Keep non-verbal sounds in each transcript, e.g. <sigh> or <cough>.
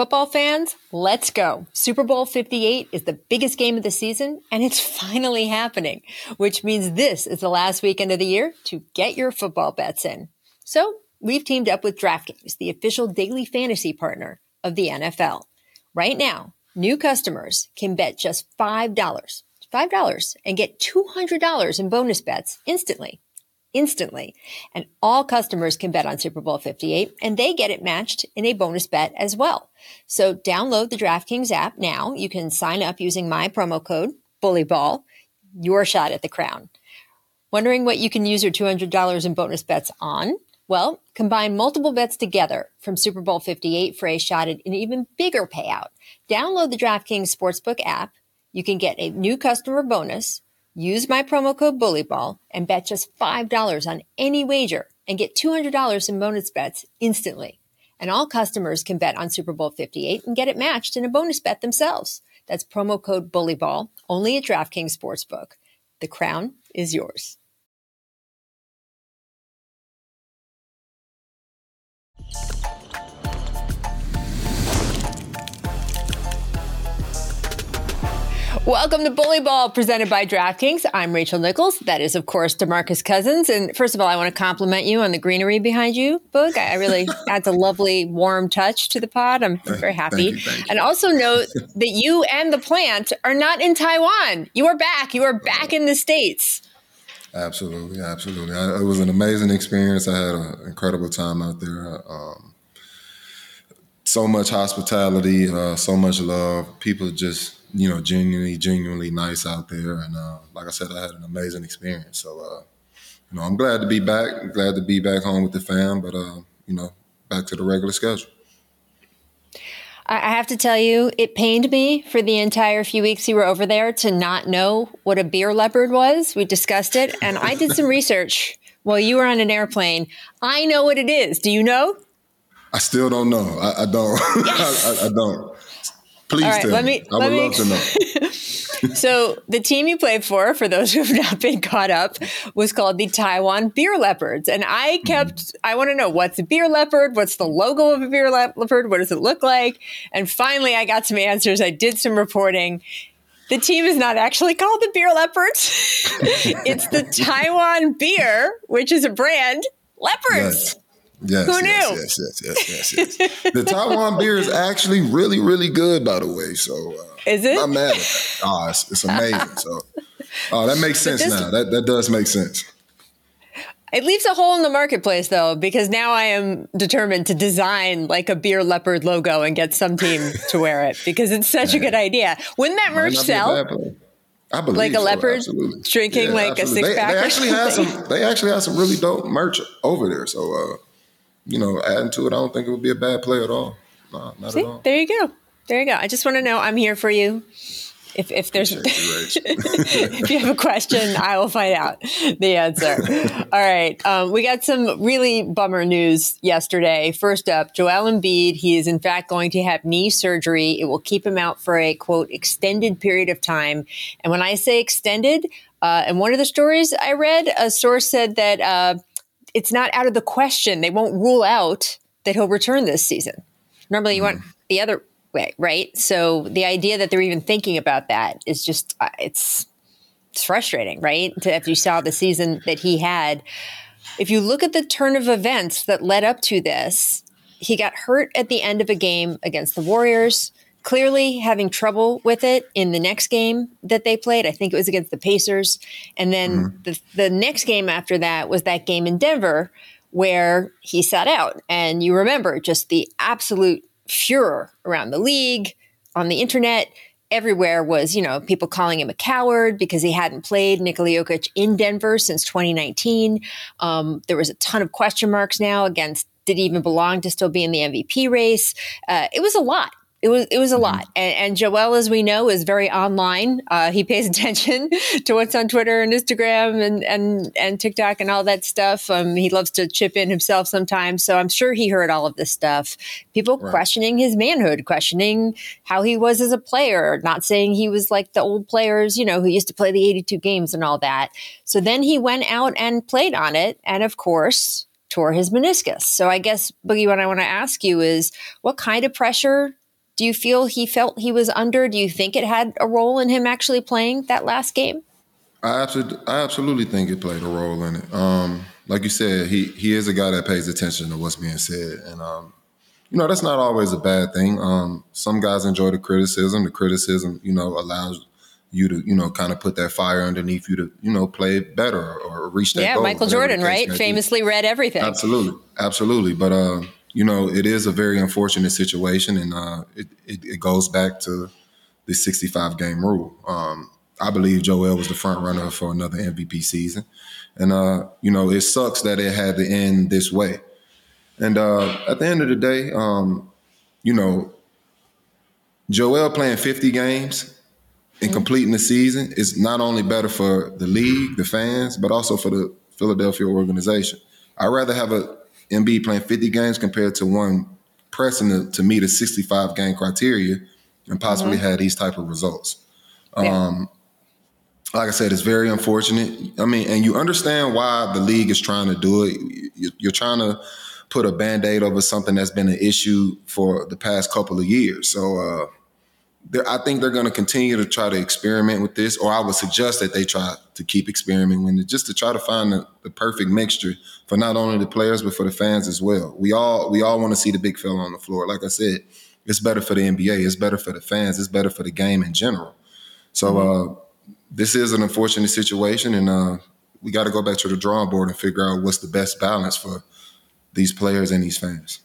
Football fans, let's go. Super Bowl 58 is the biggest game of the season, and it's <laughs> finally happening, which means this is the last weekend of the year to get your football bets in. So we've teamed up with DraftKings, the official daily fantasy partner of the NFL. Right now, new customers can bet just $5, $5 and get $200 in bonus bets instantly instantly. And all customers can bet on Super Bowl 58 and they get it matched in a bonus bet as well. So download the DraftKings app now. You can sign up using my promo code BullyBall, your shot at the crown. Wondering what you can use your $200 in bonus bets on? Well, combine multiple bets together from Super Bowl 58 for a shot at an even bigger payout. Download the DraftKings Sportsbook app. You can get a new customer bonus Use my promo code BULLYBALL and bet just $5 on any wager and get $200 in bonus bets instantly. And all customers can bet on Super Bowl 58 and get it matched in a bonus bet themselves. That's promo code BULLYBALL only at DraftKings Sportsbook. The crown is yours. Welcome to Bully Ball, presented by DraftKings. I'm Rachel Nichols. That is, of course, DeMarcus Cousins. And first of all, I want to compliment you on the greenery behind you, Boog. I really <laughs> adds a lovely, warm touch to the pod. I'm very happy. Thank you, thank you. And also note <laughs> that you and the plant are not in Taiwan. You are back. You are back in the states. Absolutely, absolutely. I, it was an amazing experience. I had an incredible time out there. Um, so much hospitality, uh, so much love. People just you know, genuinely, genuinely nice out there. And uh, like I said, I had an amazing experience. So, uh, you know, I'm glad to be back. I'm glad to be back home with the fam, but, uh, you know, back to the regular schedule. I have to tell you, it pained me for the entire few weeks you were over there to not know what a beer leopard was. We discussed it, and I did some <laughs> research while you were on an airplane. I know what it is. Do you know? I still don't know. I, I don't. <laughs> Yes. I, I, don't. Please All right, tell let me. me. I let would me love to know. <laughs> so the team you played for, for those who have not been caught up, was called the Taiwan Beer Leopards. And I mm-hmm. kept, mm. I want to know what's a beer leopard? What's the logo of a beer leopard? What does it look like? And finally, I got some answers. I did some reporting. The team is not actually called the Beer Leopards. <laughs> it's the <laughs> Taiwan Beer, which is a brand, Leopards. Yes. Yes, Who knew? Yes, yes, yes, yes, yes. the Taiwan beer is <laughs> actually really, really good, by the way. So, uh, is it? I'm mad at that. Oh, it's, it's amazing. so, <laughs> oh, that makes sense now. That that does make sense. It leaves a hole in the marketplace, though, because now I am determined to design like a beer leopard logo and get some team to wear it because it's such a good idea. Wouldn't that merch sell? I believe like a so, leopard absolutely. drinking yeah, like absolutely. a six they, pack. They actually have some. They actually have some really dope merch over there. So. uh you know, adding to it, I don't think it would be a bad play at all. No, not See, at all. There you go. There you go. I just want to know I'm here for you. If, if there's <laughs> if you have a question, I will find out the answer. <laughs> All right, um, we got some really bummer news yesterday. First up, Joel Embiid. He is in fact going to have knee surgery. It will keep him out for a quote extended period of time. And when I say extended, uh, and one of the stories I read, a source said that uh, it's not out of the question. They won't rule out that he'll return this season. Normally, you mm. want the other way, right? So the idea that they're even thinking about that is just uh, it's it's frustrating, right? To, if you saw the season that he had, if you look at the turn of events that led up to this, he got hurt at the end of a game against the Warriors clearly having trouble with it in the next game that they played. I think it was against the Pacers. And then mm-hmm. the, the next game after that was that game in Denver where he sat out. And you remember just the absolute furor around the league, on the internet. Everywhere was, you know, people calling him a coward because he hadn't played Nikola Jokic in Denver since 2019. Um, there was a ton of question marks now against did he even belong to still be in the MVP race? Uh, it was a lot it was it was a mm-hmm. lot. And, and, Joel, as we know, is very online. Uh, he pays <laughs> attention to what's on Twitter and Instagram and and and TikTok and all that stuff. Um, he loves to chip in himself sometimes, so I'm sure he heard all of this stuff. People right. questioning his manhood, questioning how he was as a player, not saying he was like the old players, you know, who used to play the 82 games and all that. So then he went out and played on it, and of course tore his meniscus. So I guess Boogie, what I want to ask you is, what kind of pressure Do you feel he felt he was under? Do you think it had a role in him actually playing that last game? I absolutely, I absolutely think it played a role in it. Um, like you said, he he is a guy that pays attention to what's being said, and um, you know that's not always a bad thing. Um, some guys enjoy the criticism. The criticism, you know, allows you to, you know, kind of put that fire underneath you to, you know, play better or, or reach that yeah, goal. Michael Jordan, right? Famously read everything. Absolutely, absolutely. But uh, you know, it is a very unfortunate situation, and uh, it, it, it goes back to the 65 game rule. Um, I believe Joel was the front runner for another MVP season, and uh, you know, it sucks that it had to end this way. And uh, at the end of the day, um, you know, Joel playing 50 games and completing the season is not only better for the league, the fans, but also for the Philadelphia organization. I'd rather have a Embiid playing 50 games compared to one pressing to, to meet a 65 game criteria and possibly mm-hmm. had these type of results. Yeah. Um, like I said, it's very unfortunate. I mean, and you understand why the league is trying to do it. You're trying to put a band aid over something that's been an issue for the past couple of years. So, uh, I think they're going to continue to try to experiment with this, or I would suggest that they try to keep experimenting with it, just to try to find the, the, perfect mixture for not only the players but for the fans as well. We all we all want to see the big fella on the floor. Like I said, it's better for the NBA, it's better for the fans, it's better for the game in general. So mm-hmm. uh, this is an unfortunate situation, and uh, we got to go back to the drawing board and figure out what's the best balance for these players and these fans.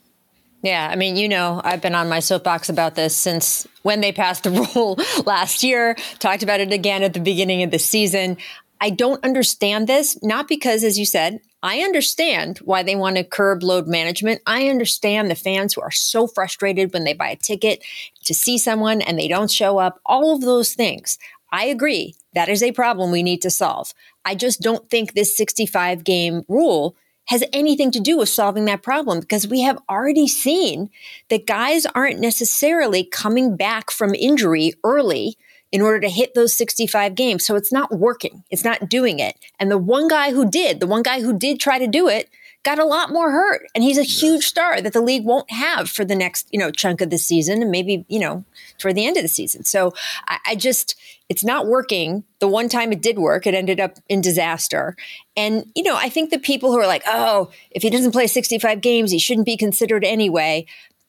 Yeah, I mean, you know, I've been on my soapbox about this since when they passed the <laughs> rule last year, talked about it again at the beginning of the season. I don't understand this, not because, as you said, I understand why they want to curb load management. I understand the fans who are so frustrated when they buy a ticket to see someone and they don't show up, all of those things. I agree. That is a problem we need to solve. I just don't think this 65 game rule has anything to do with solving that problem because we have already seen that guys aren't necessarily coming back from injury early in order to hit those 65 games. So it's not working. It's not doing it. And the one guy who did, the one guy who did try to do it, got a lot more hurt. And he's a huge star that the league won't have for the next, you know, chunk of the season and maybe, you know, toward the end of the season. So I, I just, it's not working. The one time it did work, it ended up in disaster. And, you know, I think the people who are like, oh, if he doesn't play 65 games, he shouldn't be considered anyway.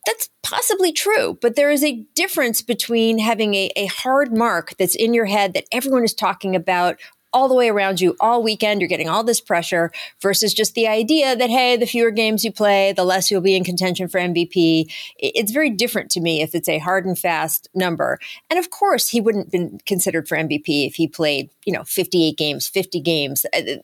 That's possibly true, but there is a difference between having a, a hard mark that's in your head that everyone is talking about all the way around you all weekend. You're getting all this pressure versus just the idea that, hey, the fewer games you play, the less you'll be in contention for MVP. It's very different to me if it's a hard and fast number. And of course, he wouldn't have been considered for MVP if he played, you know, 58 games, 50 games. Uh,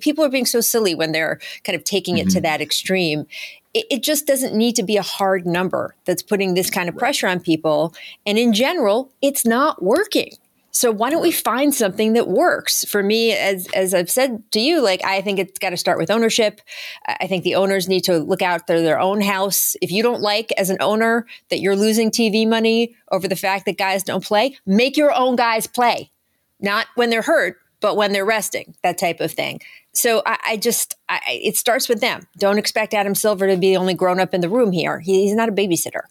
people are being so silly when they're kind of taking mm-hmm. it to mm-hmm. that extreme it, just doesn't need to be a hard number that's putting this kind of pressure on people. And in general, it's not working. So why don't we find something that works? For me, as as I've said to you, like I think it's got to start with ownership. I think the owners need to look out for their own house. If you don't like as an owner that you're losing TV money over the fact that guys don't play, make your own guys play. Not when they're hurt, but when they're resting, that type of thing. So I, I just, I, it starts with them. Don't expect Adam Silver to be the only grown up in the room here. He, he's not a babysitter.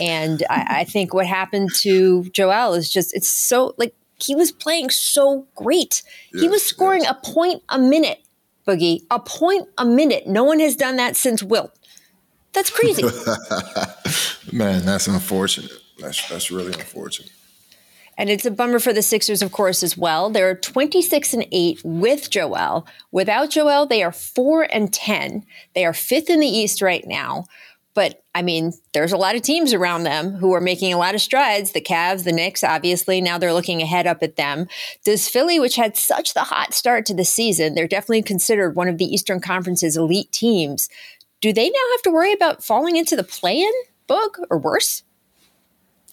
And I, <laughs> I think what happened to Joel is just, it's so like he was playing so great. Yes, he was scoring yes. a point a minute, Boogie, a point a minute. No one has done that since Wilt. That's crazy. <laughs> Man, that's unfortunate. That's that's really unfortunate. And it's a bummer for the Sixers, of course, as well. They're 26 and 8 with Joel. Without Joel, they are 4 and 10. They are fifth in the East right now. But I mean, there's a lot of teams around them who are making a lot of strides. The Cavs, the Knicks, obviously, now they're looking ahead up at them. Does Philly, which had such the hot start to the season, they're definitely considered one of the Eastern Conference's elite teams. Do they now have to worry about falling into the play in book or worse?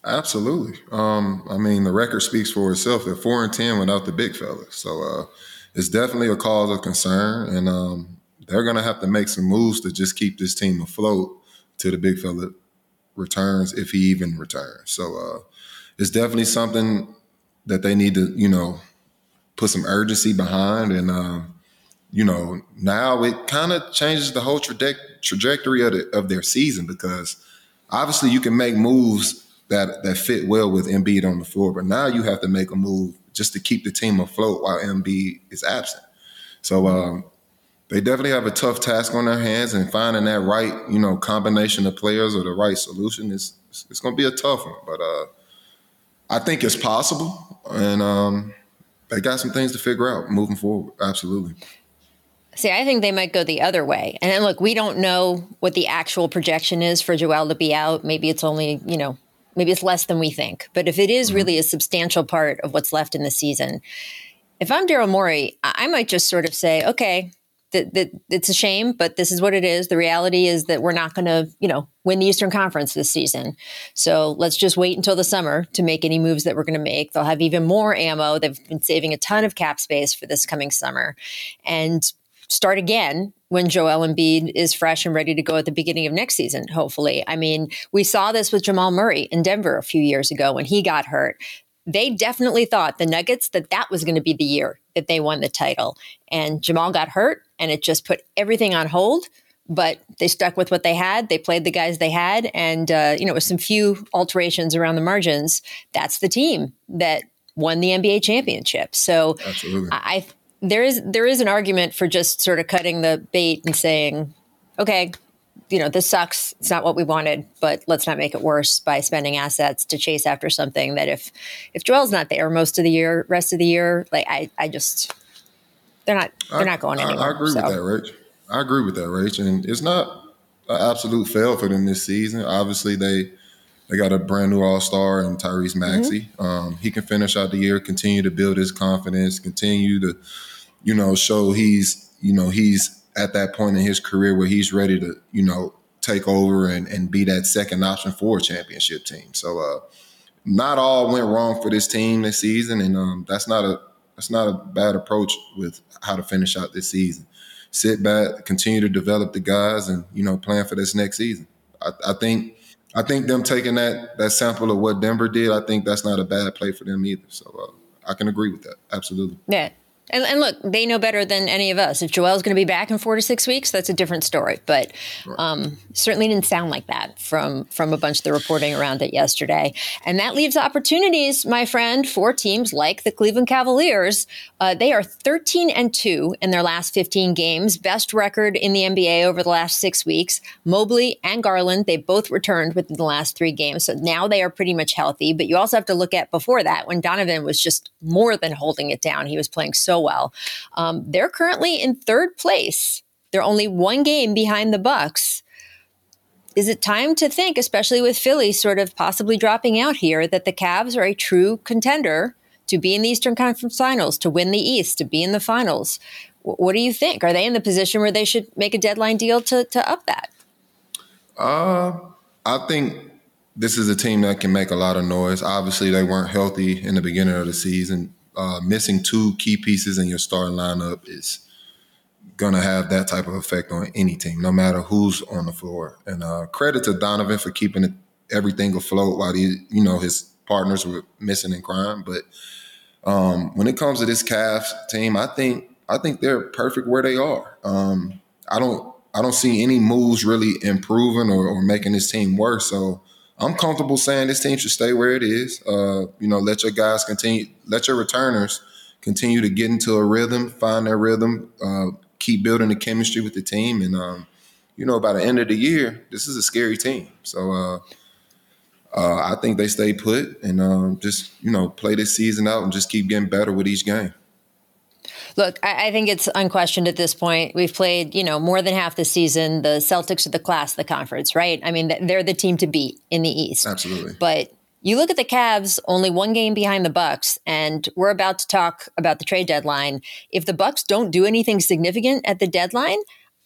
Absolutely. Um, I mean, the record speaks for itself. They're four and ten without the big fella, so uh, it's definitely a cause of concern, and um, they're going to have to make some moves to just keep this team afloat till the big fella returns, if he even returns. So uh, it's definitely something that they need to, you know, put some urgency behind. And, uh, you know, now it kind of changes the whole traje- trajectory of, the, of their season because obviously you can make moves that that fit well with Embiid on the floor. But now you have to make a move just to keep the team afloat while Embiid is absent. So um, they definitely have a tough task on their hands, and finding that right, you know, combination of players or the right solution is it's going to be a tough one. But uh, I think it's possible, and um, they got some things to figure out moving forward. Absolutely. See, I think they might go the other way. And then look, we don't know what the actual projection is for Joel to be out. Maybe it's only, you know, maybe it's less than we think. But if it is mm-hmm. really a substantial part of what's left in the season, if I'm Daryl Morey, I might just sort of say, okay, that, that it's a shame, but this is what it is. The reality is that we're not going to, you know, win the Eastern Conference this season. So let's just wait until the summer to make any moves that we're going to make. They'll have even more ammo. They've been saving a ton of cap space for this coming summer, and start again when Joel Embiid is fresh and ready to go at the beginning of next season, hopefully. I mean, we saw this with Jamal Murray in Denver a few years ago when he got hurt. They definitely thought the Nuggets that that was going to be the year that they won the title. And Jamal got hurt and it just put everything on hold. But they stuck with what they had. They played the guys they had, and uh, you know, with some few alterations around the margins, that's the team that won the NBA championship. So Absolutely. I there is there is an argument for just sort of cutting the bait and saying, okay, you know, this sucks. It's not what we wanted, but let's not make it worse by spending assets to chase after something that if if Joel's not there most of the year, rest of the year, like I I just they're not they're I, not going anywhere. I, I agree so. with that, Rach. I agree with that, Rach. And it's not an absolute fail for them this season. Obviously, they they got a brand new All Star in Tyrese Maxey. Mm-hmm. Um, he can finish out the year, continue to build his confidence, continue to, you know, show he's you know he's at that point in his career where he's ready to you know take over and, and be that second option for a championship team. So uh, not all went wrong for this team this season, and um, that's not a that's not a bad approach with how to finish out this season. Sit back, continue to develop the guys, and you know, plan for this next season. I, I think I think them taking that that sample of what Denver did, I think that's not a bad play for them either. So uh, I can agree with that. Absolutely. Yeah. And, and, look, they know better than any of us. If Joel's going to be back in four to six weeks, that's a different story. But um, certainly didn't sound like that from from a bunch of the reporting around it yesterday. And that leaves opportunities, my friend, for teams like the Cleveland Cavaliers. Uh, they are 13 and two in their last 15 games, best record in the NBA over the last six weeks. Mobley and Garland, they both returned within the last three games, so now they are pretty much healthy. But you also have to look at before that when Donovan was just more than holding it down. He was playing so well. Um, they're currently in third place. They're only one game behind the Bucks. Is it time to think, especially with Philly sort of possibly dropping out here, that the Cavs are a true contender to be in the Eastern Conference Finals, to win the East, to be in the finals? what do you think? Are they in the position where they should make a deadline deal to, to up that? Uh, I think this is a team that can make a lot of noise. Obviously, they weren't healthy in the beginning of the season uh, missing two key pieces in your starting lineup is gonna have that type of effect on any team, no matter who's on the floor. And uh, credit to Donovan for keeping everything afloat while he, you know, his partners were missing and crying. But um, when it comes to this Cavs team, I think I think they're perfect where they are. Um, I don't I don't see any moves really improving or, or making this team worse. So I'm comfortable saying this team should stay where it is. Uh, you know, let your guys continue, let your returners continue to get into a rhythm, find their rhythm, uh, keep building the chemistry with the team, and um, you know, by the end of the year, this is a scary team. So uh, uh I think they stay put and um, just you know play this season out and just keep getting better with each game. Look, I, I, think it's unquestioned at this point. We've played, you know, more than half the season. The Celtics are the class of the conference, right? I mean, they're the team to beat in the East. Absolutely. But you look at the Cavs, only one game behind the Bucks, and we're about to talk about the trade deadline. If the Bucks don't do anything significant at the deadline,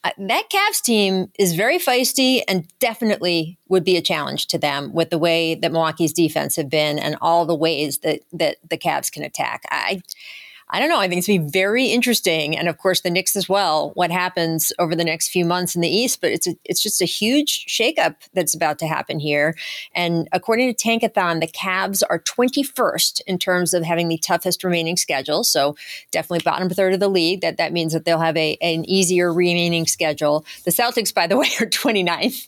uh, that Cavs team is very feisty and definitely would be a challenge to them with the way that Milwaukee's defense have been and all the ways that that the Cavs can attack. I I don't know. I think it's going to be very interesting. And of course, the Knicks as well, what happens over the next few months in the East. But it's, a, it's just a huge shakeup that's about to happen here. And according to Tankathon, the Cavs are 21st in terms of having the toughest remaining schedule. So definitely bottom third of the league. That, that means that they'll have a, an easier remaining schedule. The Celtics, by the <laughs> way, are 29th.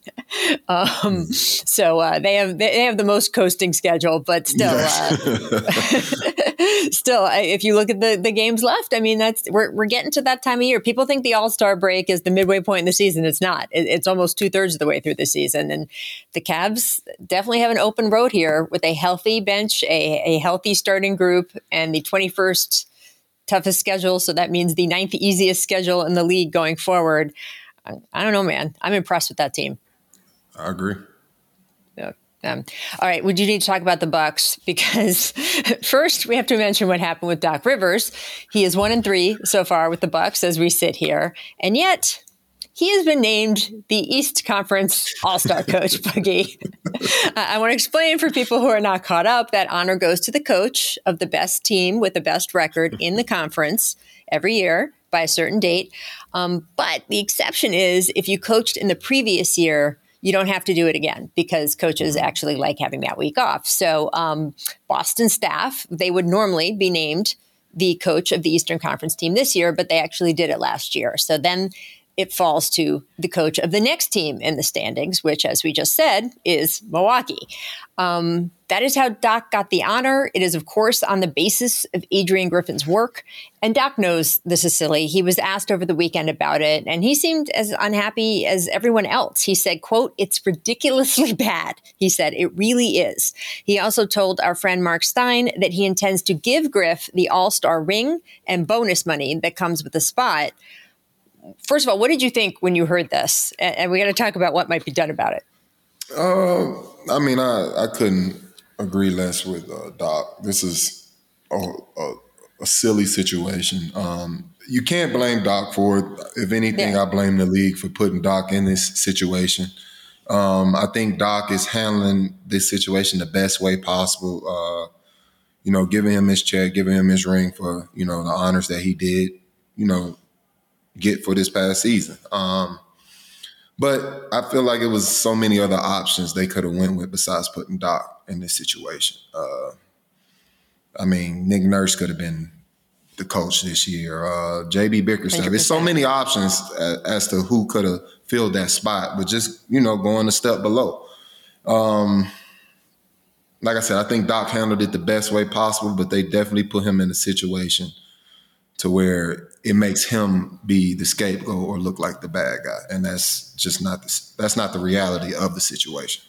um, so uh, they have they have the most coasting schedule, but still, uh, <laughs> <laughs> still, if you look at the the games left, I mean, that's we're we're getting to that time of year. People think the All Star break is the midway point in the season. It's not. It, it's almost two thirds of the way through the season, and the Cavs definitely have an open road here with a healthy bench, a a healthy starting group, and the twenty first toughest schedule. So that means the ninth easiest schedule in the league going forward. I, I don't know, man. I'm impressed with that team. I agree. All right, would you need to talk about the Bucks <laughs> because first we have to mention what happened with Doc Rivers. He is one and three so far with the Bucks as we sit here, and yet he has been named the East Conference All Star <laughs> Coach. Boogie, <laughs> I want to explain for people who are not caught up that honor goes to the coach of the best team with the best record in the conference every year by a certain date. Um, but the exception is if you coached in the previous year you don't have to do it again because coaches actually like having that week off. So, um, Boston staff, they would normally be named the coach of the Eastern Conference team this year, but they actually did it last year. So then it falls to the coach of the next team in the standings, which, as we just said, is Milwaukee. Um, that is how Doc got the honor. It is, of course, on the basis of Adrian Griffin's work. And Doc knows this is silly. He was asked over the weekend about it, and he seemed as unhappy as everyone else. He said, quote, it's ridiculously <laughs> bad. He said, it really is. He also told our friend Mark Stein that he intends to give Griff the all-star ring and bonus money that comes with the spot first of all, what did you think when you heard this? And, and we got to talk about what might be done about it. Uh, I mean, I, I couldn't agree less with uh, Doc. This is a, a, a silly situation. Um, you can't blame Doc for it. If anything, yeah. I blame the league for putting Doc in this situation. Um, I think Doc is handling this situation the best way possible. Uh, you know, giving him his check, giving him his ring for you know the honors that he did. You know, get for this past season. Um, but I feel like it was so many other options they could have went with besides putting Doc in this situation. Uh, I mean, Nick Nurse could have been the coach this year. Uh, JB Bickerstaff. There's so many options as, as to who could have filled that spot, but just you know going a step below. Um, like I said, I think Doc handled it the best way possible, but they definitely put him in a situation to where it makes him be the scapegoat or look like the bad guy, and that's just not the, that's not the reality of the situation.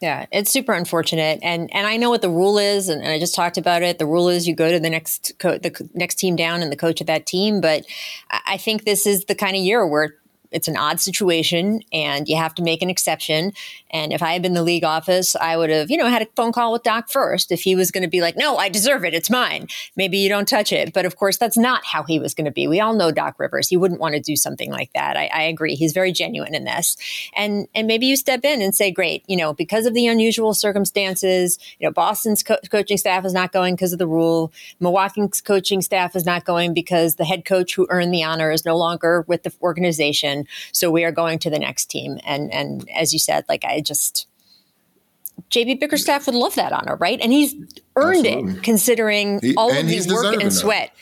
Yeah, it's super unfortunate, and and I know what the rule is, and, and I just talked about it. The rule is you go to the next co- the next team down and the coach of that team. But I think this is the kind of year where it's an odd situation and you have to make an exception. And if I had been the league office, I would have, you know, had a phone call with Doc first. If he was going to be like, no, I deserve it. It's mine. Maybe you don't touch it. But of course, that's not how he was going to be. We all know Doc Rivers. He wouldn't want to do something like that. I, I agree. He's very genuine in this. And, and maybe you step in and say, great, you know, because of the unusual circumstances, you know, Boston's co- coaching staff is not going because of the rule. Milwaukee's coaching staff is not going because the head coach who earned the honor is no longer with the organization. So we are going to the next team. And and as you said, like I just JB Bickerstaff would love that honor, right? And he's earned Absolutely. it considering he, all of the work and sweat.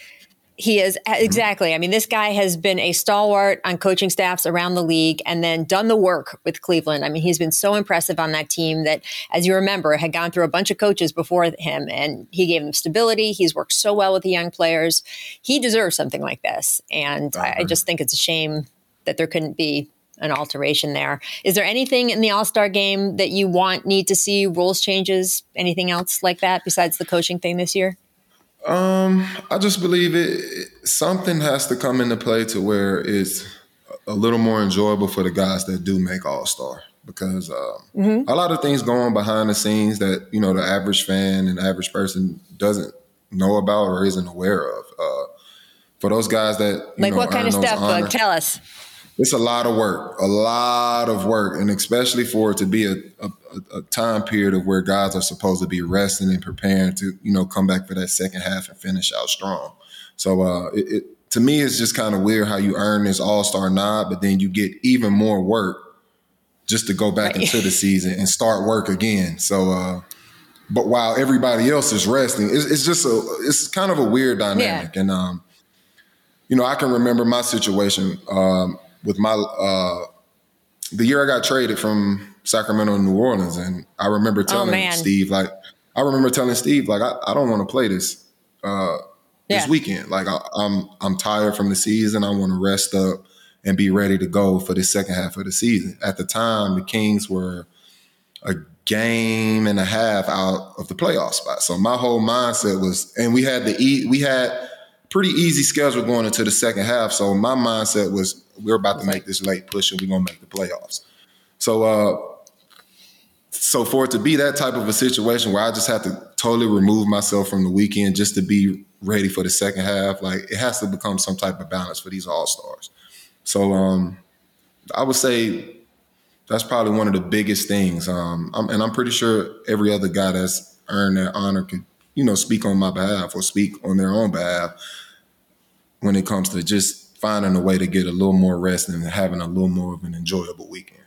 He is mm-hmm. exactly. I mean, this guy has been a stalwart on coaching staffs around the league and then done the work with Cleveland. I mean, he's been so impressive on that team that, as you remember, had gone through a bunch of coaches before him and he gave them stability. He's worked so well with the young players. He deserves something like this. And I, I just think it's a shame that there couldn't be an alteration there. Is there anything in the All Star game that you want, need to see rules changes, anything else like that besides the coaching thing this year? Um, I just believe it. Something has to come into play to where it's a little more enjoyable for the guys that do make All Star because uh, mm-hmm. a lot of things go on behind the scenes that you know the average fan and average person doesn't know about or isn't aware of. Uh, for those guys that like know, what kind of stuff? Honor, tell us. It's a lot of work, a lot of work, and especially for it to be a, a, a, time period of where guys are supposed to be resting and preparing to, you know, come back for that second half and finish out strong. So uh, it, it, to me, it's just kind of weird how you earn this All Star nod, but then you get even more work just to go back right. into the season and start work again. So, uh, but while everybody else is resting, it's, it's, just a, it's kind of a weird dynamic, yeah. and um, you know, I can remember my situation. Um, with my uh, the year I got traded from Sacramento to New Orleans, and I remember oh, telling oh, Steve like I remember telling Steve like I, I don't want to play this uh, this yeah. weekend. Like I, I'm I'm tired from the season. I want to rest up and be ready to go for the second half of the season. At the time, the Kings were a game and a half out of the playoff spot. So my whole mindset was, and we had the e- we had pretty easy schedule going into the second half. So my mindset was we're about to make this late push and we're gonna make the playoffs. So uh so for it to be that type of a situation where I just have to totally remove myself from the weekend just to be ready for the second half, like it has to become some type of balance for these all stars. So um I would say that's probably one of the biggest things. Um, I'm, and I'm pretty sure every other guy that's earned that honor can, you know, speak on my behalf or speak on their own behalf when it comes to just finding a way to get a little more rest and having a little more of an enjoyable weekend.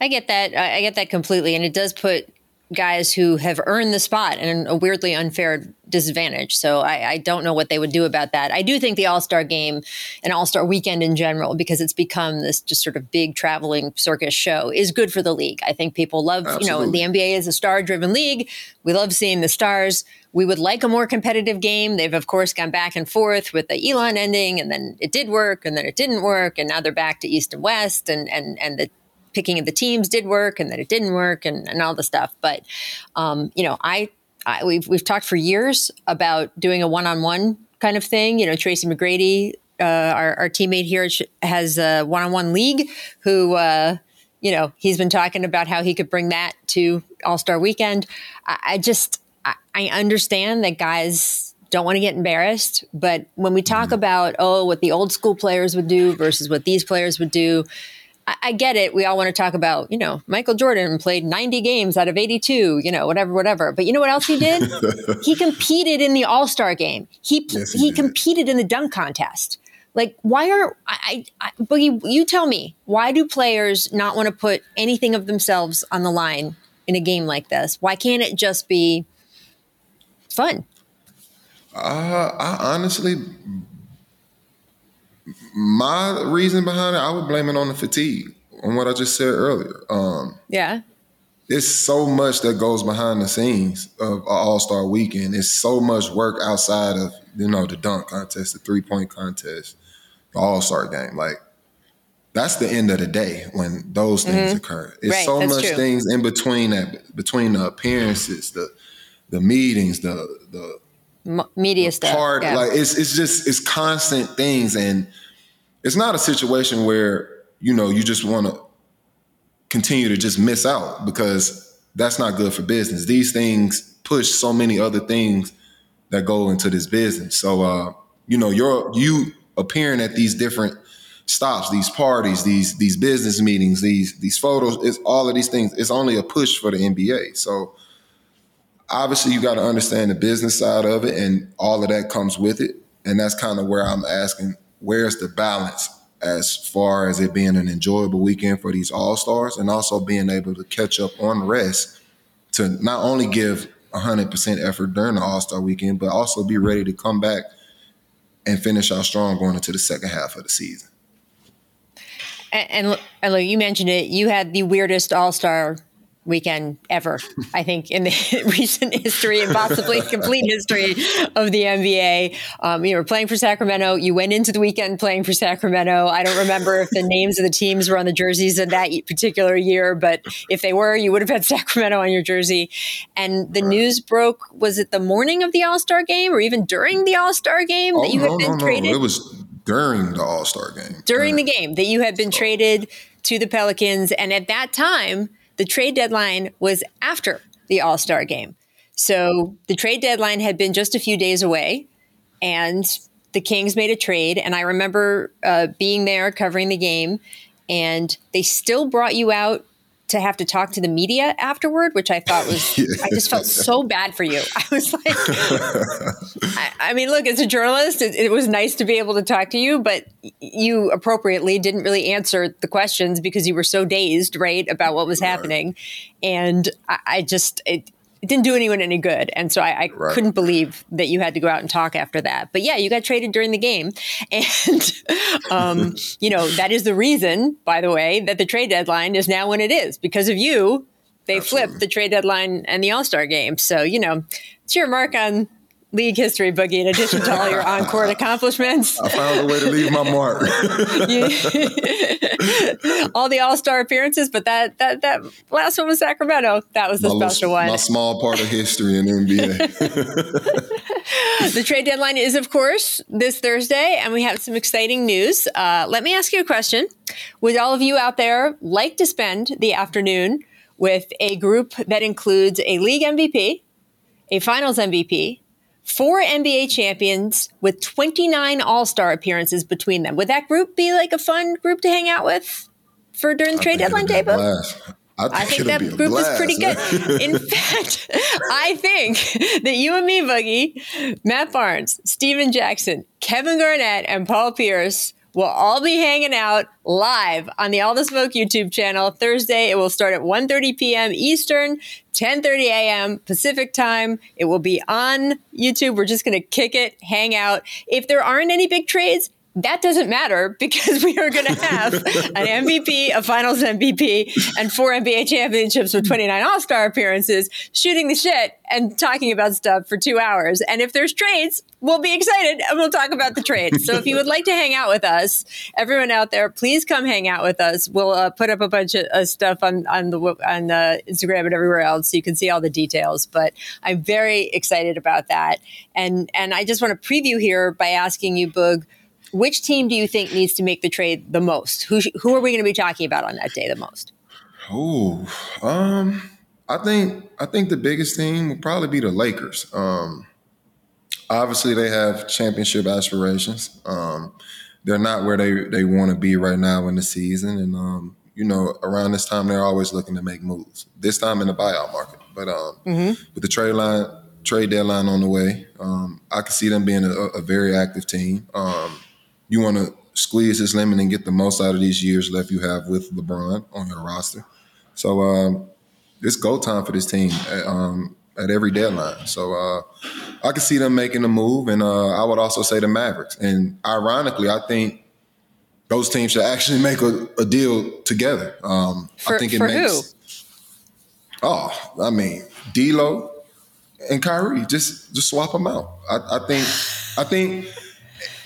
I get that. I get that completely. And it does put guys who have earned the spot in a weirdly unfair disadvantage. So I, I, don't know what they would do about that. I do think the All Star game and All Star weekend in general, because it's become this just sort of big traveling circus show, is good for the league. I think people love, Absolutely. you know, the NBA is a star driven league. We love seeing the stars. We would like a more competitive game. They've, of course, gone back and forth with the Elam ending, and then it did work, and then it didn't work, and now they're back to East and West, and and and the picking of the teams did work and that it didn't work and, and all the stuff. But, um, you know, I, I, we've, we've talked for years about doing a one-on-one kind of thing. You know, Tracy McGrady, uh, our, our, teammate here has a one-on-one league who, uh, you know, he's been talking about how he could bring that to All-Star weekend. I, I just, I, I understand that guys don't want to get embarrassed. But when we talk mm-hmm. about, oh, what the old school players would do versus what these players would do, I, I get it. We all want to talk about, you know, Michael Jordan played 90 games out of 82, you know, whatever, whatever. But you know what else he did? <laughs> he competed in the All Star game. He yes, he, he competed in the dunk contest. Like, why are I, I, Boogie? You tell me, why do players not want to put anything of themselves on the line in a game like this? Why can't it just be fun? Uh, I honestly my reason behind it, I would blame it on the fatigue, on what I just said earlier. Um, yeah. It's so much that goes behind the scenes of an All Star Weekend. It's so much work outside of you know the dunk contest, the three point contest, the All Star game. Like that's the end of the day when those things mm-hmm. occur. It's right, so much true. things in between that, between the appearances, the the meetings, the the M- media the stuff. Part, yeah. like it's it's just it's constant things and it's not a situation where you know you just want to continue to just miss out because that's not good for business. These things push so many other things that go into this business. So uh, you know, you're you appearing at these different stops, these parties, these these business meetings, these these photos, it's all of these things. It's only a push for the NBA. So obviously you got to understand the business side of it and all of that comes with it. And that's kind of where I'm asking where's the balance as far as it being an enjoyable weekend for these all stars and also being able to catch up on rest to not only give 100% effort during the all star weekend, but also be ready to come back and finish out strong going into the second half of the season. And, and, you mentioned it. You had the weirdest all star weekend ever, I think, in the <laughs> recent history and possibly <laughs> complete history of the NBA. Um, you were playing for Sacramento. You went into the weekend playing for Sacramento. I don't remember if the <laughs> names of the teams were on the jerseys in that particular year, but if they were, you would have had Sacramento on your jersey. And the news broke, was it the morning of the All Star game or even during the All Star game oh, that you no, had been no, traded? No. It was during the All Star game. During the game that you had been traded to the Pelicans. And at that time, the trade deadline was after the All Star game. So the trade deadline had been just a few days away. And the Kings made a trade, and I remember uh, being there covering the game, and they still brought you out to have to talk to the media afterward, which I thought was, yeah. <laughs> I just felt so bad for you. I was like, <laughs> I, I, mean, look, as a journalist, it, it, was nice to be able to talk to you, but you appropriately didn't really answer the questions because you were so dazed, right, about what was right. happening. And I, I just, it, it didn't do anyone any good. And so I, I right. couldn't believe that you had to go out and talk after that. But yeah, you got traded during the game. <laughs> And, um, you know, that is the reason, by the way, that the trade deadline is now when it is. Because of you, they Absolutely. flipped the trade deadline and the All Star game. So, you know, it's your mark on league history, Boogie, in addition to all your <laughs> on court accomplishments. I found a way to leave my mark. <laughs> <laughs> all the all star appearances, but that, that that last one was Sacramento. That was the my special little, one. My small part of history in NBA. the trade deadline is, of course, this Thursday, and we have some exciting news. Uh, let me ask you a question. Would all of you out there like to spend the afternoon with a group that includes a league MVP, a finals MVP, four NBA champions with 29 All Star appearances between them. Would that group be like a fun group to hang out with for during the trade deadline day? I think, I think that group blast, is pretty good. In <laughs> fact, I think that you and me, Boogie, Matt Barnes, Stephen Jackson, Kevin Garnett, and Paul Pierce We'll all be hanging out live on the All the Smoke YouTube channel Thursday. It will start at 1.30 p.m. Eastern, 10.30 a.m. Pacific time. It will be on YouTube. We're just going to kick it, hang out. If there aren't any big trades, that doesn't matter <laughs> because we are going to have an MVP, a finals MVP, and four NBA championships with 29 All Star appearances, shooting the shit and talking about stuff for two hours. And if there's trades, we'll be excited and we'll talk about the trades. So if you would like to hang out with us, everyone out there, please come hang out with us. We'll uh, put up a bunch of uh, stuff on on the on Instagram and everywhere else, so you can see all the details. But I'm very excited about that, and and I just want to preview here by asking you, Boog which team do you think needs to make the trade the most? Who who are we going to be talking about on that day the most? Oh, um, I think I think the biggest team would probably be the Lakers. Um, obviously, they have championship aspirations. Um, they're not where they they want to be right now in the season, and um, you know, around this time they're always looking to make moves. This time in the buyout market, but um, mm-hmm. with the trade line trade deadline on the way, um, I can see them being a, a very active team. Um, you want to squeeze this lemon and get the most out of these years left you have with LeBron on your roster. So um, it's go time for this team at, um, at every deadline. So uh, I can see them making a move, and uh, I would also say the Mavericks. And ironically, I think those teams should actually make a, a deal together. Um, for, I think it makes. Who? Oh, I mean, D'Lo and Kyrie, just just swap them out. I, I think, I think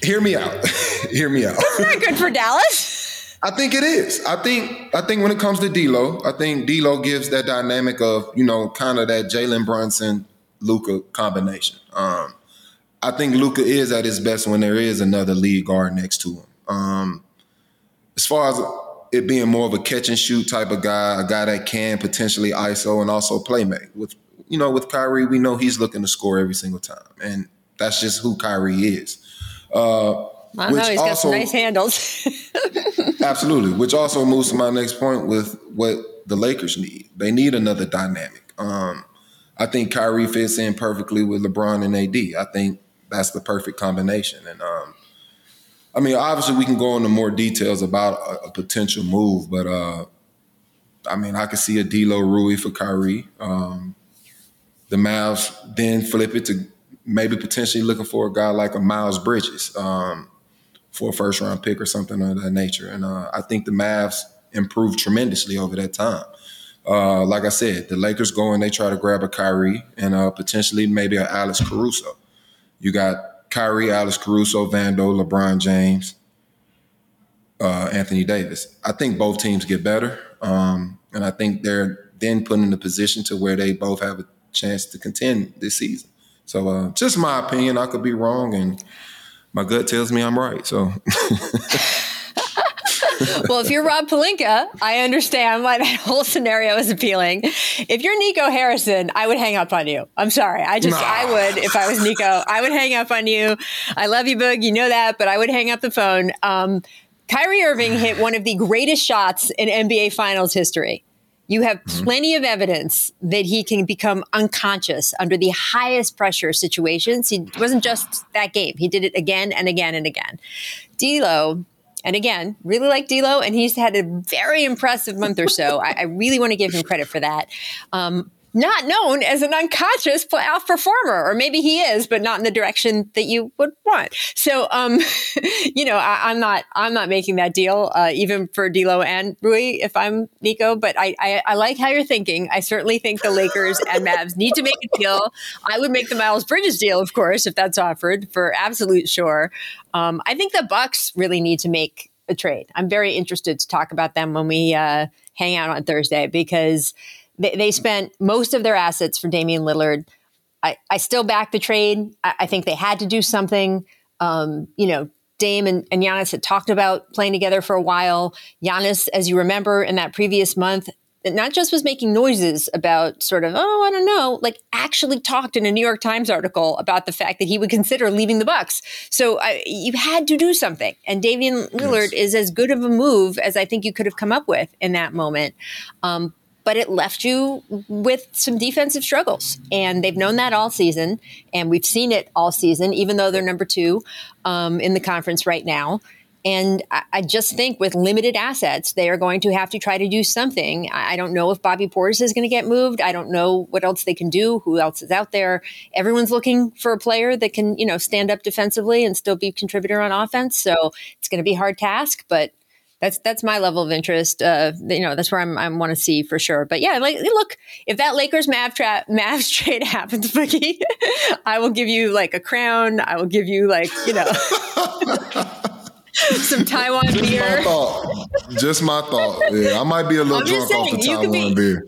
hear me out. <laughs> hear me out. That's not good for Dallas. I think it is. I think I think when it comes to D'Lo, I think D'Lo gives that dynamic of you know kind of that Jalen Brunson Luka combination. Um, I think Luka is at his best when there is another lead guard next to him. Um, as far as it being more of a catch and shoot type of guy, a guy that can potentially ISO and also playmate. With you know, with Kyrie, we know he's looking to score every single time, and that's just who Kyrie is. Uh, I know he's got some nice handles. <laughs> absolutely, which also moves to my next point with what the Lakers need. They need another dynamic. Um, I think Kyrie fits in perfectly with LeBron and AD. I think that's the perfect combination. And um, I mean, obviously, we can go into more details about a, a potential move, but uh, I mean, I could see a D'Lo Rui for Kyrie. Um, the Mavs then flip it to maybe potentially looking for a guy like a Miles Bridges um, for a first round pick or something of that nature. And uh, I think the Mavs improved tremendously over that time. Uh, like I said, the Lakers go and they try to grab a Kyrie and uh, potentially maybe an Alex Caruso. You got Kyrie, Alex Caruso, Vando, LeBron James, uh, Anthony Davis. I think both teams get better, um, and I think they're then put in a position to where they both have a chance to contend this season. So uh, just my opinion. I could be wrong, and my gut tells me I'm right. So. <laughs> well, if you're Rob Pelinka, I understand why that whole scenario is appealing. If you're Nico Harrison, I would hang up on you. I'm sorry. I just, nah. I would, if I was Nico, I would hang up on you. I love you, Boog. You know that, but I would hang up the phone. Um, Kyrie Irving hit one of the greatest shots in NBA Finals history. You have mm-hmm. plenty of evidence that he can become unconscious under the highest pressure situations. He wasn't just that game; he did it again and again and again. D'Lo, and again, really like D'Lo, and he's had a very impressive month or so. I, I really want to give him credit for that. Um, not known as an unconscious playoff performer, or maybe he is, but not in the direction that you would want. So, um, <laughs> you know, I, am not, I'm not making that deal, uh, even for D'Lo and Rui, if I'm Nico. But I, I, I, like how you're thinking. I certainly think the Lakers and Mavs need to make a deal. I would make the Miles Bridges deal, of course, if that's offered for absolute sure. Um, I think the Bucks really need to make a trade. I'm very interested to talk about them when we uh, hang out on Thursday because they, they spent most of their assets for Damian Lillard. I, I still back the trade. I, I, think they had to do something. Um, you know, Dame and, and Giannis had talked about playing together for a while. Giannis, as you remember in that previous month, not just was making noises about sort of, oh, I don't know, like actually talked in a New York Times article about the fact that he would consider leaving the Bucks. So uh, you had to do something. And Damian Lillard yes. is as good of a move as I think you could have come up with in that moment. Um, but it left you with some defensive struggles. And they've known that all season. And we've seen it all season, even though they're number two um, in the conference right now. And I, just think with limited assets, they are going to have to try to do something. I, I don't know if Bobby Portis is going to get moved. I don't know what else they can do, who else is out there. Everyone's looking for a player that can, you know, stand up defensively and still be a contributor on offense. So it's going to be a hard task, but that's that's my level of interest. Uh, you know, that's where I'm I want to see for sure. But yeah, like look, if that Lakers Mav tra- Mavs <laughs> trade happens, Boogie, <laughs> I will give you like a crown. I will give you like you know. <laughs> some Taiwan Just beer. My thought. Just my thought. Yeah, I might be a little drunk saying, off the Taiwan be, beer.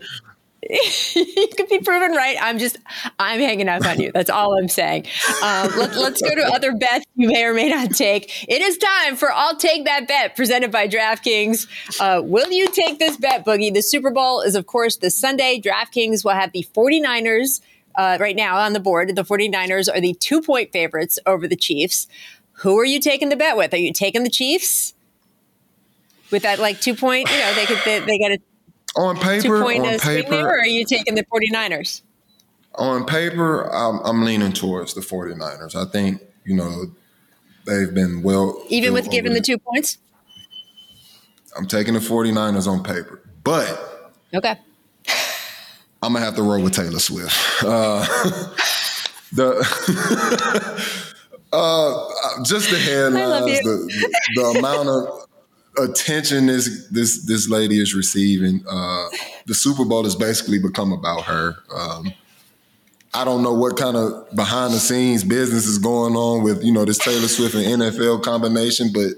You <laughs> could be proven right. I'm just, I'm hanging up on you. That's all I'm saying. Um, let, us go to other bets you may or may not take. It is time for I'll Take That Bet presented by DraftKings. Uh, will you take this bet, Boogie? The Super Bowl is, of course, this Sunday. DraftKings will have the 49ers uh, right now on the board. The 49ers are the two point favorites over the Chiefs. Who are you taking the bet with? Are you taking the Chiefs? With that like two point, you know, they could they, they got a on paper, on paper, or are you taking the 49ers? On paper, I'm, I'm, leaning towards the 49ers. I think, you know, they've been well. Even with giving the two points? I'm taking the 49ers on paper. But. Okay. I'm going to have to roll with Taylor Swift. Uh, <laughs> the. <laughs> uh, just the headlines, the, the amount of attention this this this lady is receiving. Uh, the Super Bowl has basically become about her. Um, I don't know what kind of behind the scenes business is going on with you know this Taylor Swift and NFL combination, but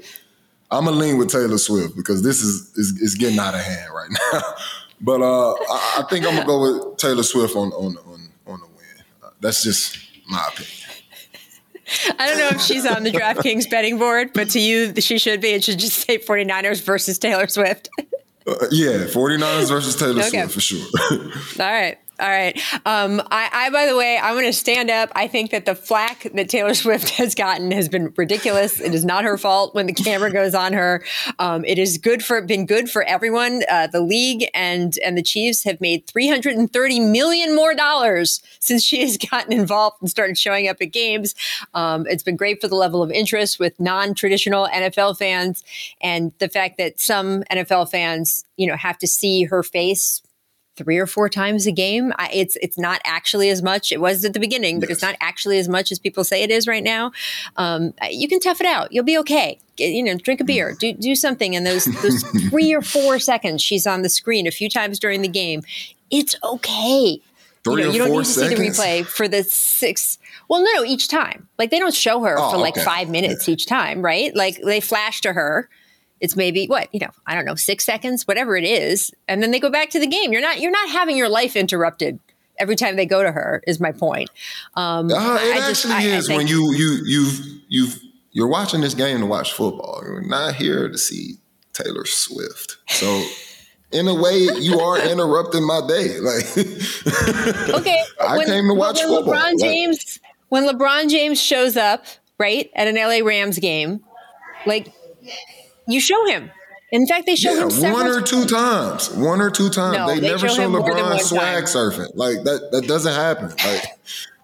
I'm gonna lean with Taylor Swift because this is is, is getting out of hand right now. <laughs> but uh, I, I, think I'm gonna go with Taylor Swift on on on on the win. Uh, that's just my opinion. I don't know if she's on the DraftKings betting board, but to you, she should be. It should just say 49ers versus Taylor Swift. Uh, yeah, 49ers versus Taylor okay. Swift for sure. <laughs> All right. All right. Um, I, I, by the way, I want to stand up. I think that the flack that Taylor <laughs> Swift has gotten has been ridiculous. It is not her fault when the camera goes on her. Um, it is good for been good for everyone. Uh, the league and and the Chiefs have made 330 million more dollars since she has gotten involved and started showing up at games. Um, it's been great for the level of interest with non-traditional NFL fans and the fact that some NFL fans, you know, have to see her face three or four times a game. I, it's it's not actually as much. It was at the beginning, but yes. it's not actually as much as people say it is right now. Um, you can tough it out. You'll be okay. You know, drink a beer, do do something, and those those <laughs> three or four seconds she's on the screen a few times during the game. It's okay. Three you, know, you don't need to seconds. see the replay for the six. Well, no, no, each time. Like they don't show her oh, for like okay. five minutes yeah. each time, right? Like they flash to her it's maybe what you know i don't know six seconds whatever it is and then they go back to the game you're not you're not having your life interrupted every time they go to her is my point um, uh, it I actually just, is I, I when you you you've you've you're watching this game to watch football you're not here to see Taylor Swift. So in a way, you are <laughs> interrupting my day. <laughs> Like, okay, I when, came to watch when football. LeBron James, when LeBron James shows up, right at an LA Rams game, like you show him. In fact, they show yeah, him one or two times. One or two times. No, they, they never show show him more than LeBron swag time. surfing. Like that. That doesn't happen. Like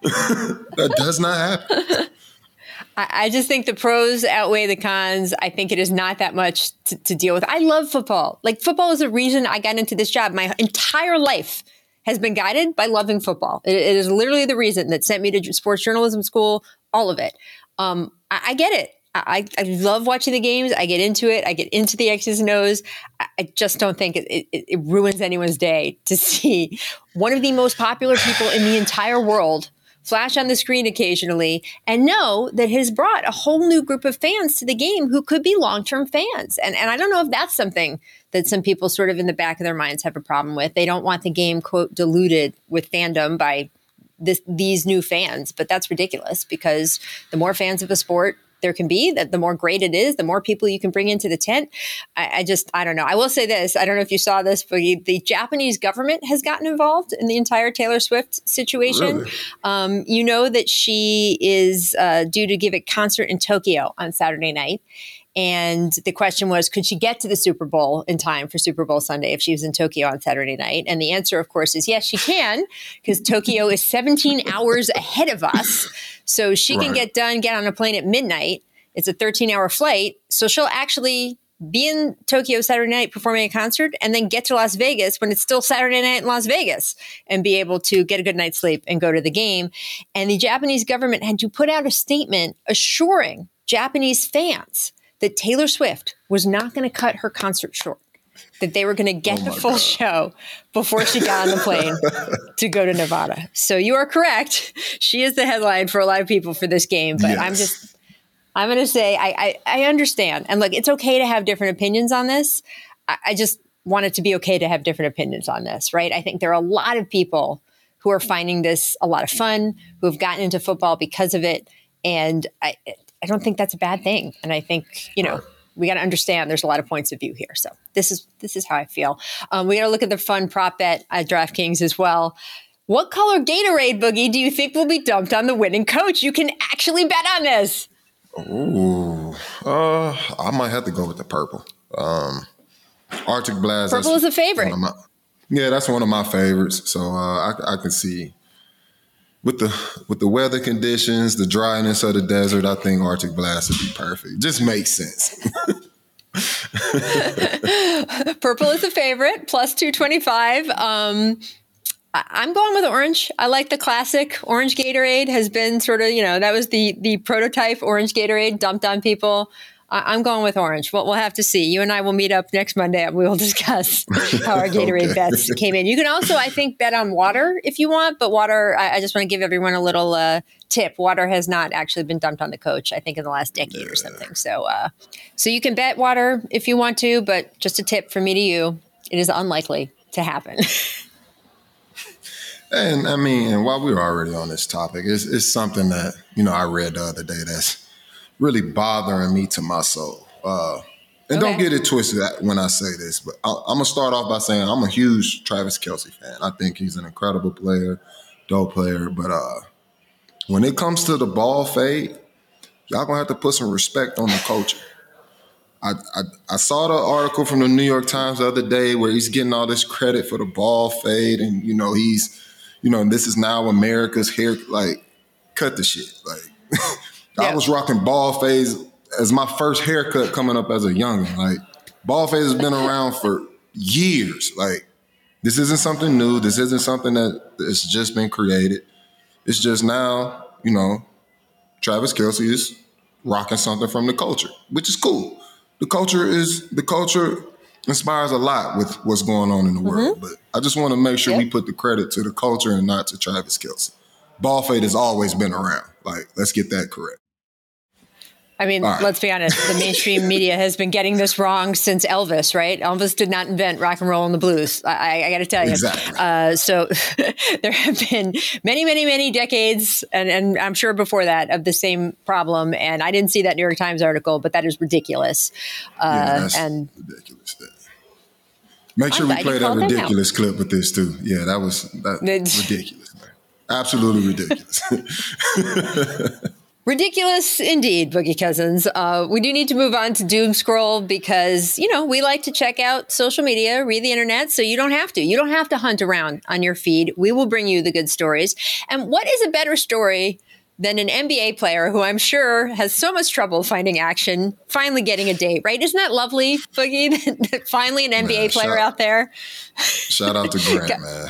<laughs> that does not happen. <laughs> I, I just think the pros outweigh the cons. I think it is not that much to, to deal with. I love football. Like football is the reason I got into this job. My entire life has been guided by loving football. It- it is literally the reason that sent me to sports journalism school. All of it. Um, I, I get it. I, I love watching the games. I get into it. I get into the X's and O's. I, just don't think it, it, it ruins anyone's day to <laughs> see one of the most popular people in the entire world flash on the screen occasionally and know that has brought a whole new group of fans to the game who could be long-term fans. And and I don't know if that's something that some people sort of in the back of their minds have a problem with. They don't want the game quote diluted with fandom by this, these new fans, but that's ridiculous because the more fans of a sport there can be, that the more great it is, the more people you can bring into the tent. I, I just, I don't know. I will say this: I don't know if you saw this, but the Japanese government has gotten involved in the entire Taylor Swift situation. Really? Um, you know that she is uh, due to give a concert in Tokyo on Saturday night. And the question was, could she get to the Super Bowl in time for Super Bowl Sunday if she was in Tokyo on Saturday night? And the answer, of course, is yes, she can, because Tokyo is 17 <laughs> hours ahead of us. So she can get done, get on a plane at midnight. It's a 13 hour flight. So she'll actually be in Tokyo Saturday night performing a concert and then get to Las Vegas when it's still Saturday night in Las Vegas and be able to get a good night's sleep and go to the game. And the Japanese government had to put out a statement assuring Japanese fans that Taylor Swift was not going to cut her concert short. That they were going to get Oh the full God. show before she got on the plane to go to Nevada. So you are correct. She is the headline for a lot of people for this game. But I'm just I'm going to say I, I I understand, and look, it's okay to have different opinions on this. I, I just want it to be okay to have different opinions on this, right? I think there are a lot of people who are finding this a lot of fun, who have gotten into football because of it, and I I don't think that's a bad thing. And I think you know. We got to understand there's a lot of points of view here. So this is this is how I feel. Um, we got to look at the fun prop bet at DraftKings as well. What color Gatorade boogie do you think will be dumped on the winning coach? You can actually bet on this. Ooh, uh, I might have to go with the purple. Um, Arctic Blast. Purple is a favorite. my- yeah, that's one of my favorites. So uh, I, I can see with the with the weather conditions, the dryness of the desert. I think Arctic Blast would be perfect. Just makes sense. <laughs> Purple is a favorite, plus 225. Um, I'm going with orange. I like the classic. Orange Gatorade has been sort of, you know, that was the the prototype orange Gatorade dumped on people. I- I'm going with orange. But we'll have to see. You and I will meet up next Monday and we will <laughs> discuss how our Gatorade Okay. bets came in. You can also, I think, bet on water if you want. But water, I, I just want to give everyone a little uh, tip. Water has not actually been dumped on the coach. I think in the last decade or something. So, uh, so you can bet water if you want to. But just a tip from me to you: it is unlikely to happen. <laughs> And I mean, and while we were already on this topic, it's, it's something that you know I read the other day that's really bothering me to my soul. Uh, and don't get it twisted when I say this, but I, I'm gonna start off by saying I'm a huge Travis Kelce fan. I think he's an incredible player, dope player. But uh, when it comes to the ball fade, y'all gonna have to put some respect on the culture. I, I, I saw the article from the New York Times the other day where he's getting all this credit for the ball fade, and you know he's, you know, this is now America's hair. Like, cut the shit. Like, <laughs> I was rocking ball fades as my first haircut coming up as a youngin. Like, ball fade has been around for years. Like, this isn't something new. This isn't something that it's just been created. It's just now, you know, Travis Kelce is rocking something from the culture, which is cool. The culture is the culture inspires a lot with what's going on in the world. Mm-hmm. But I just want to make sure we put the credit to the culture and not to Travis Kelce. Ball fade has always been around. Like, let's get that correct. I mean, right. let's be honest. The mainstream <laughs> media has been getting this wrong since Elvis, right? Elvis did not invent rock and roll and the blues. I, I got to tell you. Exactly. Uh, so <laughs> there have been many, many, many decades, and, and I'm sure before that, of the same problem. And I didn't see that New York Times article, but that is ridiculous. Uh, yeah, and ridiculous. Make sure we play that ridiculous clip with this too. Yeah, that was that, ridiculous. Absolutely ridiculous. <laughs> Ridiculous indeed, Boogie Cousins. Uh, we do need to move on to Doom Scroll because, you know, we like to check out social media, read the internet, so you don't have to. You don't have to hunt around on your feed. We will bring you the good stories. And what is a better story than an NBA player who I'm sure has so much trouble finding action, finally getting a date, right? Isn't that lovely, Boogie? <laughs> finally an NBA man, player shout, out there. Shout out to Grant, <laughs> man.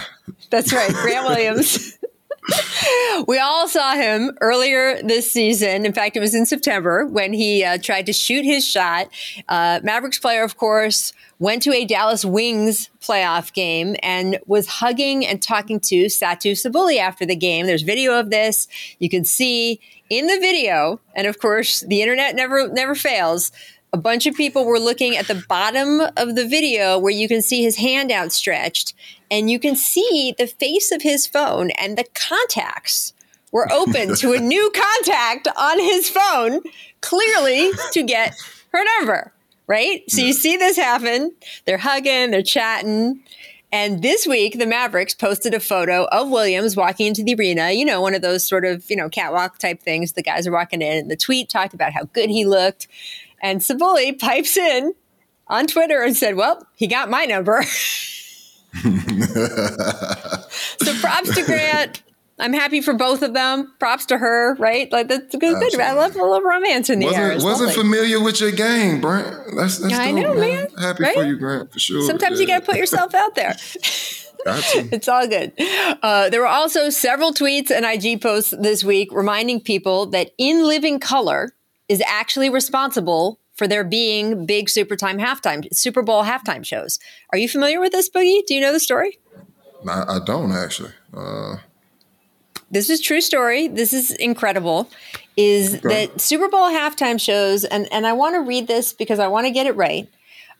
That's right, Grant Williams. <laughs> we all saw him earlier this season. In fact, it was in September when he uh, tried to shoot his shot. Uh, Mavericks player, of course, went to a Dallas Wings playoff game and was hugging and talking to Satu Sabally after the game. There's video of this. You can see in the video, and of course, the internet never never fails a bunch of people were looking at the bottom of the video where you can see his hand outstretched and you can see the face of his phone and the contacts were open <laughs> to a new contact on his phone, clearly to get her number, right? So you see this happen. They're hugging, they're chatting. And this week, the Mavericks posted a photo of Williams walking into the arena, you know, one of those sort of, you know, catwalk type things. The guys are walking in. And the tweet talked about how good he looked. And Sabally pipes in on Twitter and said, Well, he got my number. <laughs> so props to Grant. I'm happy for both of them. Props to her, right? Like that's a good. I love a little romance in the wasn't, air. Wasn't lovely. familiar with your game, Brent. That's, that's I dope, know, man. man. Happy right? for you, Grant, for sure. Sometimes yeah. you got to put yourself out there. <laughs> <laughs> it's all good. Uh, there were also several tweets and IG posts this week reminding people that In Living Color is actually responsible for there being big Super Time halftime Super Bowl halftime shows. Are you familiar with this, Boogie? Do you know the story? I, I don't actually. Uh... This is true story. This is incredible. Is okay. that Super Bowl halftime shows? And and I want to read this because I want to get it right.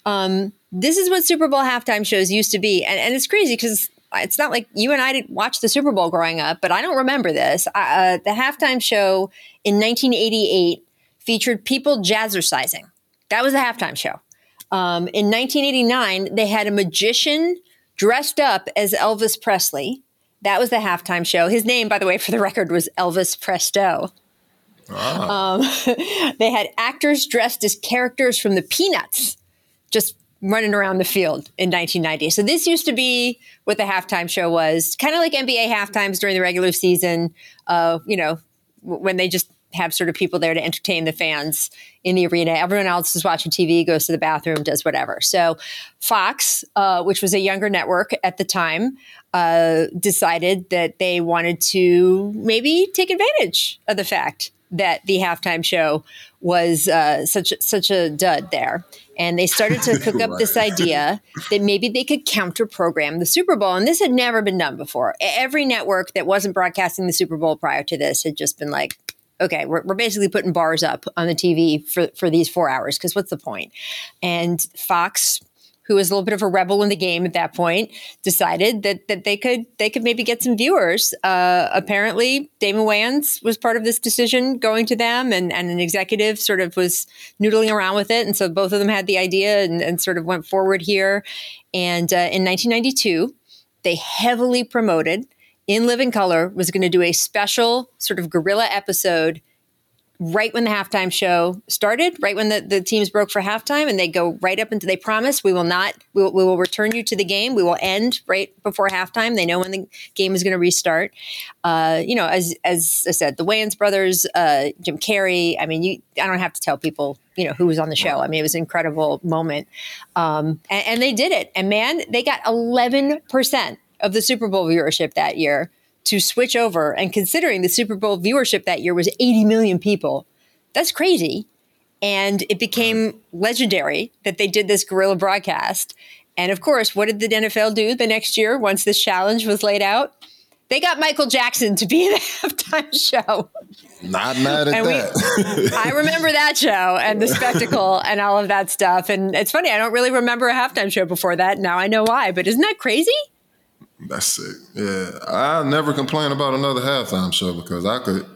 Um, this is what Super Bowl halftime shows used to be, and and it's crazy because it's not like you and I didn't watch the Super Bowl growing up, but I don't remember this. Uh, the halftime show in 1988 featured people jazzercising. That was a halftime show. Um, in 1989, they had a magician dressed up as Elvis Presley. That was the halftime show. His name, by the way, for the record, was Elvis Presto. Ah. Um, <laughs> they had actors dressed as characters from the Peanuts, just running around the field in 1990. So this used to be what the halftime show was, kind of like NBA halftimes during the regular season. Uh, you know, when they just have sort of people there to entertain the fans in the arena. Everyone else is watching TV, goes to the bathroom, does whatever. So, Fox, uh, which was a younger network at the time, uh, decided that they wanted to maybe take advantage of the fact that the halftime show was uh, such such a dud there, and they started to cook up this <laughs> idea that maybe they could counter program the Super Bowl, and this had never been done before. Every network that wasn't broadcasting the Super Bowl prior to this had just been like, okay, we're, we're basically putting bars up on the TV for, for these four hours because what's the point? And Fox, who was a little bit of a rebel in the game at that point, decided that that they could they could maybe get some viewers. Uh, apparently, Damon Wayans was part of this decision going to them, and, and an executive sort of was noodling around with it, and so both of them had the idea and, and sort of went forward here. And uh, in 1992, they heavily promoted in Living Color was going to do a special sort of guerrilla episode right when the halftime show started, right when the, the teams broke for halftime, and they go right up into they promise we will not we will, we will return you to the game. We will end right before halftime. They know when the game is going to restart. Uh, you know, as as I said, the Wayans brothers, uh, Jim Carrey. I mean, you I don't have to tell people you know who was on the show. I mean, it was an incredible moment, um, and, and they did it. And man, they got eleven percent of the Super Bowl viewership that year to switch over. And considering the Super Bowl viewership that year was 80 million people, that's crazy. And it became legendary that they did this guerrilla broadcast. And of course, what did the NFL do the next year once this challenge was laid out? They got Michael Jackson to be in <laughs> the halftime show. Not mad at and that. We, <laughs> I remember that show and the spectacle and all of that stuff. And it's funny, I don't really remember a halftime show before that. Now I know why, but isn't that crazy? That's sick. Yeah. I never complain about another halftime show because I could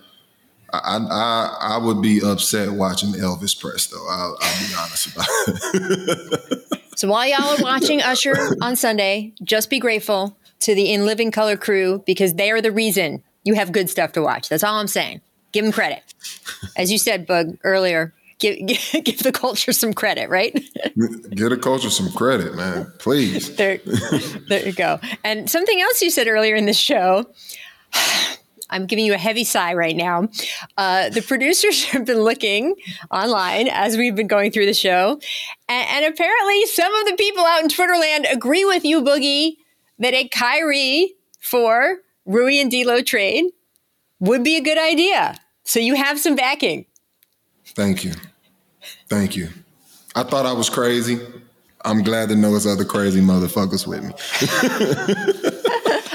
I, I I would be upset watching Elvis though. I'll, I'll be honest about it. <laughs> so while y'all are watching Usher on Sunday, just be grateful to the In Living Color crew because they are the reason you have good stuff to watch. That's all I'm saying. Give them credit. As you said, Bug, earlier, give, give, <laughs> give the culture some credit, right? Give the culture some credit, man. Please. <laughs> there, there you go. And something else you said earlier in the show. <sighs> I'm giving you a heavy sigh right now. Uh, the producers <laughs> have been looking online as we've been going through the show, and, and apparently some of the people out in Twitterland agree with you, Boogie, that a Kyrie for Rui and D'Lo trade would be a good idea. So you have some backing. Thank you. Thank you. I thought I was crazy. I'm glad to know it's other crazy motherfuckers with me.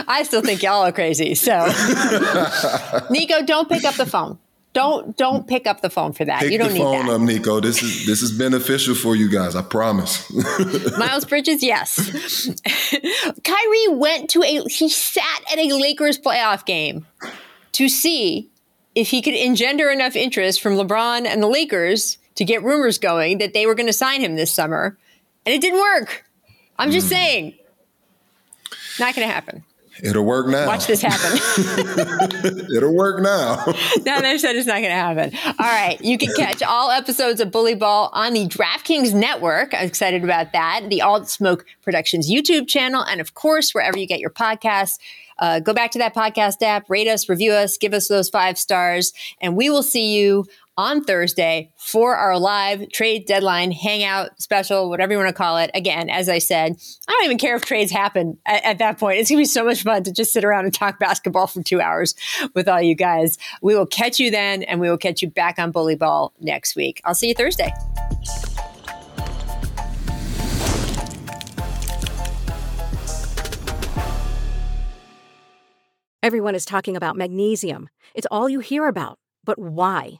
<laughs> I still think y'all are crazy. So, <laughs> Nico, don't pick up the phone. Don't don't pick up the phone for that. Pick you don't the need phone that. up, Nico. This is this is beneficial for you guys. I promise. <laughs> Miles Bridges, yes. Kyrie went to a he sat at a Lakers playoff game to see if he could engender enough interest from LeBron and the Lakers to get rumors going that they were going to sign him this summer, and it didn't work. I'm just mm. saying, not going to happen. It'll work now. Watch this happen. <laughs> It'll work now. <laughs> no, they said it's not going to happen. All right. You can catch all episodes of Bully Ball on the DraftKings Network. I'm excited about that. The All Smoke Productions YouTube channel. And of course, wherever you get your podcasts. Uh, go back to that podcast app, rate us, review us, give us those five stars, and we will see you on Thursday for our live trade deadline hangout special, whatever you want to call it. Again, as I said, I don't even care if trades happen at, at that point. It's going to be so much fun to just sit around and talk basketball for two hours with all you guys. We will catch you then, and we will catch you back on Bully Ball next week. I'll see you Thursday. Everyone is talking about magnesium. It's all you hear about. But why?